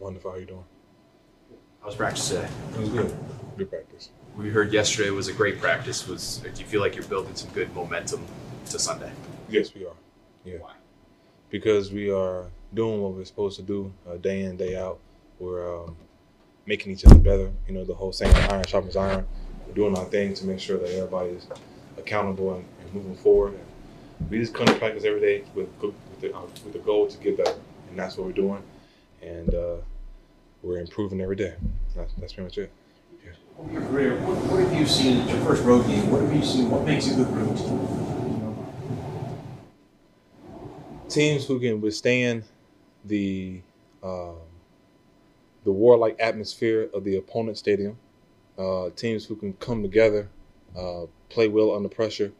Wonderful. How you doing? How's practice today? It was good. Good practice. We heard yesterday was a great practice. Was do you feel like you're building some good momentum to Sunday? Yes, we are. Yeah. Why? Because we are doing what we're supposed to do uh, day in, day out. We're um, making each other better. You know, the whole saying, iron sharpens iron. We're doing our thing to make sure that everybody is accountable and, and moving forward. And we just come to practice every day with, with, the, uh, with the goal to get better. And that's what we're doing. And uh, we're improving every day. That's, that's pretty much it. Over your career, what, what have you seen at your first road game? What have you seen? What makes a good road team? teams who can withstand the um, the warlike atmosphere of the opponent stadium, uh, teams who can come together, uh, play well under pressure,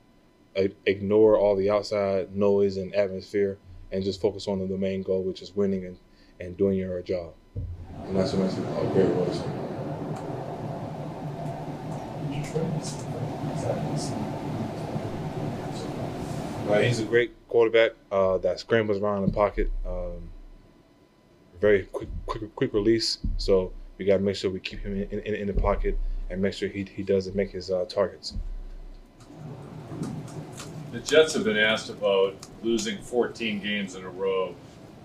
i- ignore all the outside noise and atmosphere, and just focus on the, the main goal, which is winning and, and doing your job. And that's what great. Uh, he's a great quarterback uh, that scrambles around the pocket. Um, very quick, quick, quick release. So we got to make sure we keep him in, in, in the pocket and make sure he, he doesn't make his uh, targets. The Jets have been asked about losing 14 games in a row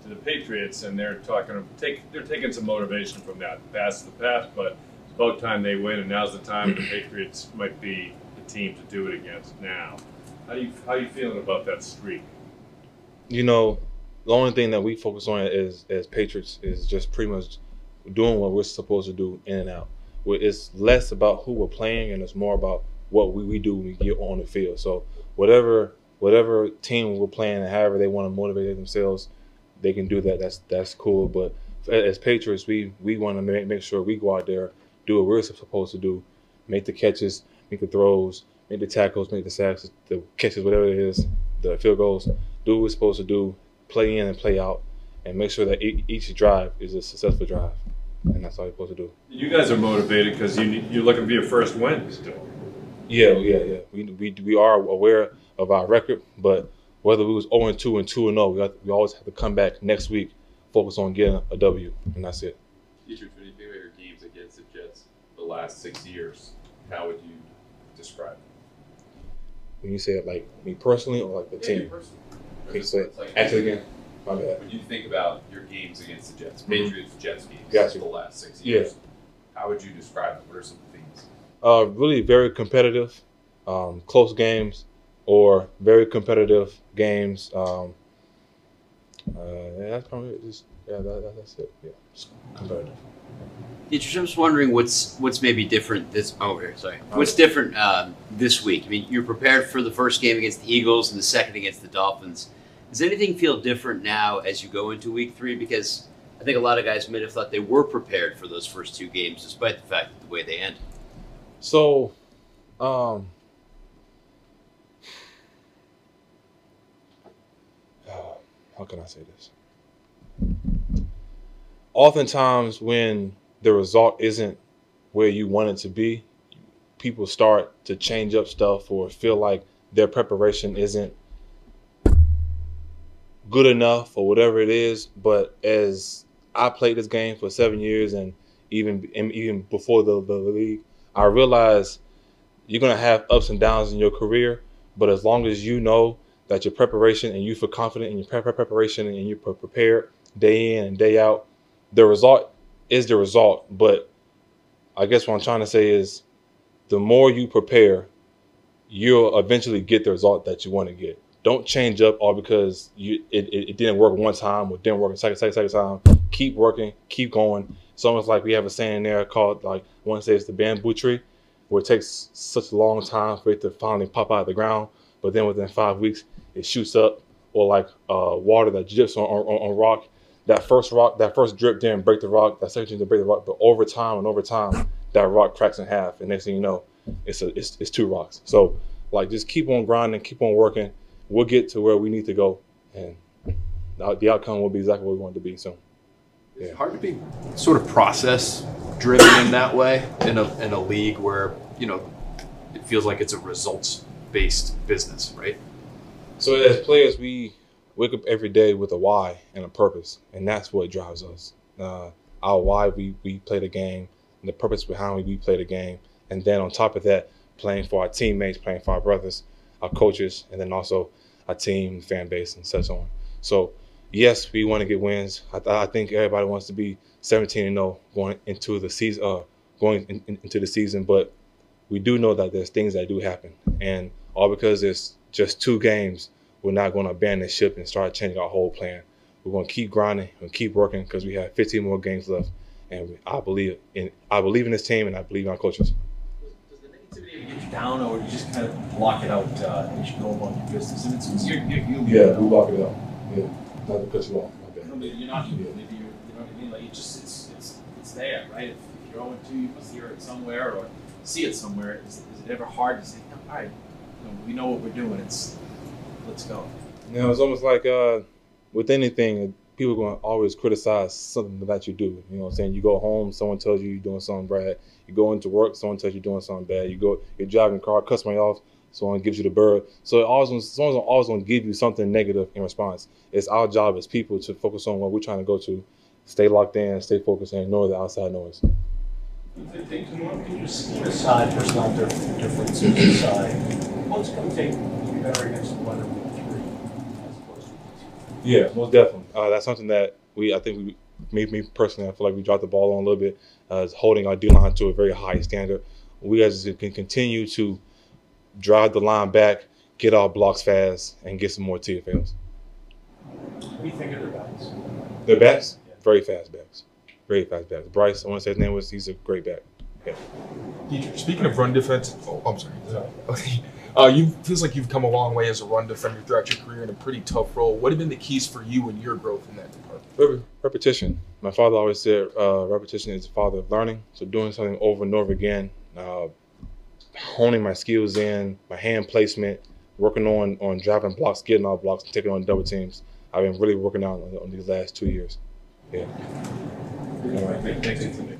to the Patriots, and they're talking take they're taking some motivation from that. Past the past, but it's about time they win, and now's the time the Patriots might be the team to do it against. Now, how do you how you feeling about that streak? You know, the only thing that we focus on is as Patriots is just pretty much doing what we're supposed to do in and out. It's less about who we're playing and it's more about what we, we do when we get on the field. So whatever whatever team we're playing and however they want to motivate themselves, they can do that. That's that's cool. But as Patriots, we we want to make, make sure we go out there, do what we're supposed to do, make the catches, make the throws, make the tackles, make the sacks, the catches, whatever it is, the field goals. Do what we're supposed to do, play in and play out, and make sure that each drive is a successful drive. And that's all you're supposed to do. You guys are motivated because you you're looking for your first win still. Yeah, yeah, yeah. We we we are aware of our record, but whether we was 0 and 2 and 2 and 0, we, have, we always have to come back next week, focus on getting a W, and that's it. Deatrich, when you think about your games against the Jets the last six years, how would you describe them? When you say it like me personally or like the Yeah, team. Okay, so like- it again. My bad. When you think about your games against the Jets, Mhm. Patriots, Jets games, Gotcha. the last six Yeah. years, how would you describe them? What are some themes? Uh, really very competitive, um, close games, or very competitive games. Um, uh, yeah, that's probably. Just yeah, that, that, that's it. Yeah, just competitive. Deatrich, I'm just wondering what's what's maybe different this. Oh, here, sorry. What's different um, this week? I mean, you're prepared for the first game against the Eagles and the second against the Dolphins. Does anything feel different now as you go into Week Three? Because I think a lot of guys may have thought they were prepared for those first two games, despite the fact that the way they end. So, um, how can I say this? Oftentimes, when the result isn't where you want it to be, people start to change up stuff or feel like their preparation isn't good enough or whatever it is. But as I played this game for seven years, and even and even before the, the league, I realized you're gonna have ups and downs in your career, but as long as you know that your preparation and you feel confident in your prep preparation and you're prepared day in and day out, the result is the result. But I guess what I'm trying to say is, the more you prepare, you'll eventually get the result that you want to get. Don't change up all because you it, it, it didn't work one time or didn't work a second, second, second time. Keep working, keep going. It's almost like we have a saying there called like I want to say it's the bamboo tree, where it takes such a long time for it to finally pop out of the ground, but then within five weeks it shoots up, or like uh, water that drips on, on, on rock. That first rock, that first drip didn't break the rock. That second didn't break the rock, but over time and over time, that rock cracks in half, and next thing you know, it's a it's, it's two rocks. So like just keep on grinding, keep on working. We'll get to where we need to go, and the outcome will be exactly what we want it to be. So. It's hard to be sort of process driven in that way in a in a league where you know it feels like it's a results based business, right? So as players, we wake up every day with a why and a purpose, and that's what drives us. Uh, our why we, we play the game and the purpose behind we play the game. And then on top of that, playing for our teammates, playing for our brothers, our coaches, and then also our team, fan base, and such on. So, yes, we want to get wins. I, th- I think everybody wants to be 17 and 0 going into the season, uh, going in, in- into the season. But we do know that there's things that do happen, and all because it's just two games, we're not going to abandon ship and start changing our whole plan. We're going to keep grinding and keep working because we have 15 more games left, and we, I believe in I believe in this team and I believe in our coaches. Does the negativity ever get you down, or do you just kind of block it out uh, as you go about your business? And it's, it's you're, you're human. block it out. Yeah, not to cut you off. You know, maybe you're not. Maybe you're, you know what I mean? Like it just, it's, it's, it's there, right? If, if you're going to, you must hear it somewhere or see it somewhere. Is, is it ever hard to say, all right, you we know what we're doing. It's, let's go. You know, it's almost like uh, with anything, people are going to always criticize something that you do. You know what I'm saying? You go home, someone tells you you're doing something bad. You go into work, someone tells you you're doing something bad. You go, you're driving a car, cut somebody off, someone gives you the bird. So it always, someone's always going to give you something negative in response. It's our job as people to focus on what we're trying to go to, stay locked in, stay focused, and ignore the outside noise. Can you just keep aside personnel dif- differences aside? What's going to take to be better against the weather week three as opposed to week two? Yeah, most definitely. Uh, that's something that we, I think, we, me, me personally, I feel like we dropped the ball on a little bit, uh, holding our D line to a very high standard. We guys can continue to drive the line back, get our blocks fast, and get some more TFLs. What do you think of their backs? Their backs, very fast backs, very fast backs. Bryce, I want to say his name was, he's a great back. Deatrich, speaking of run defense, oh, I'm sorry. Okay. Uh, you feels like you've come a long way as a run defender throughout your career in a pretty tough role. What have been the keys for you and your growth in that department? Repetition. My father always said uh, repetition is the father of learning. So doing something over and over again, uh, honing my skills in, my hand placement, working on on driving blocks, getting off blocks, and taking on double teams. I've been really working out on, on these last two years. Yeah. All right, thank- thanks, Anthony.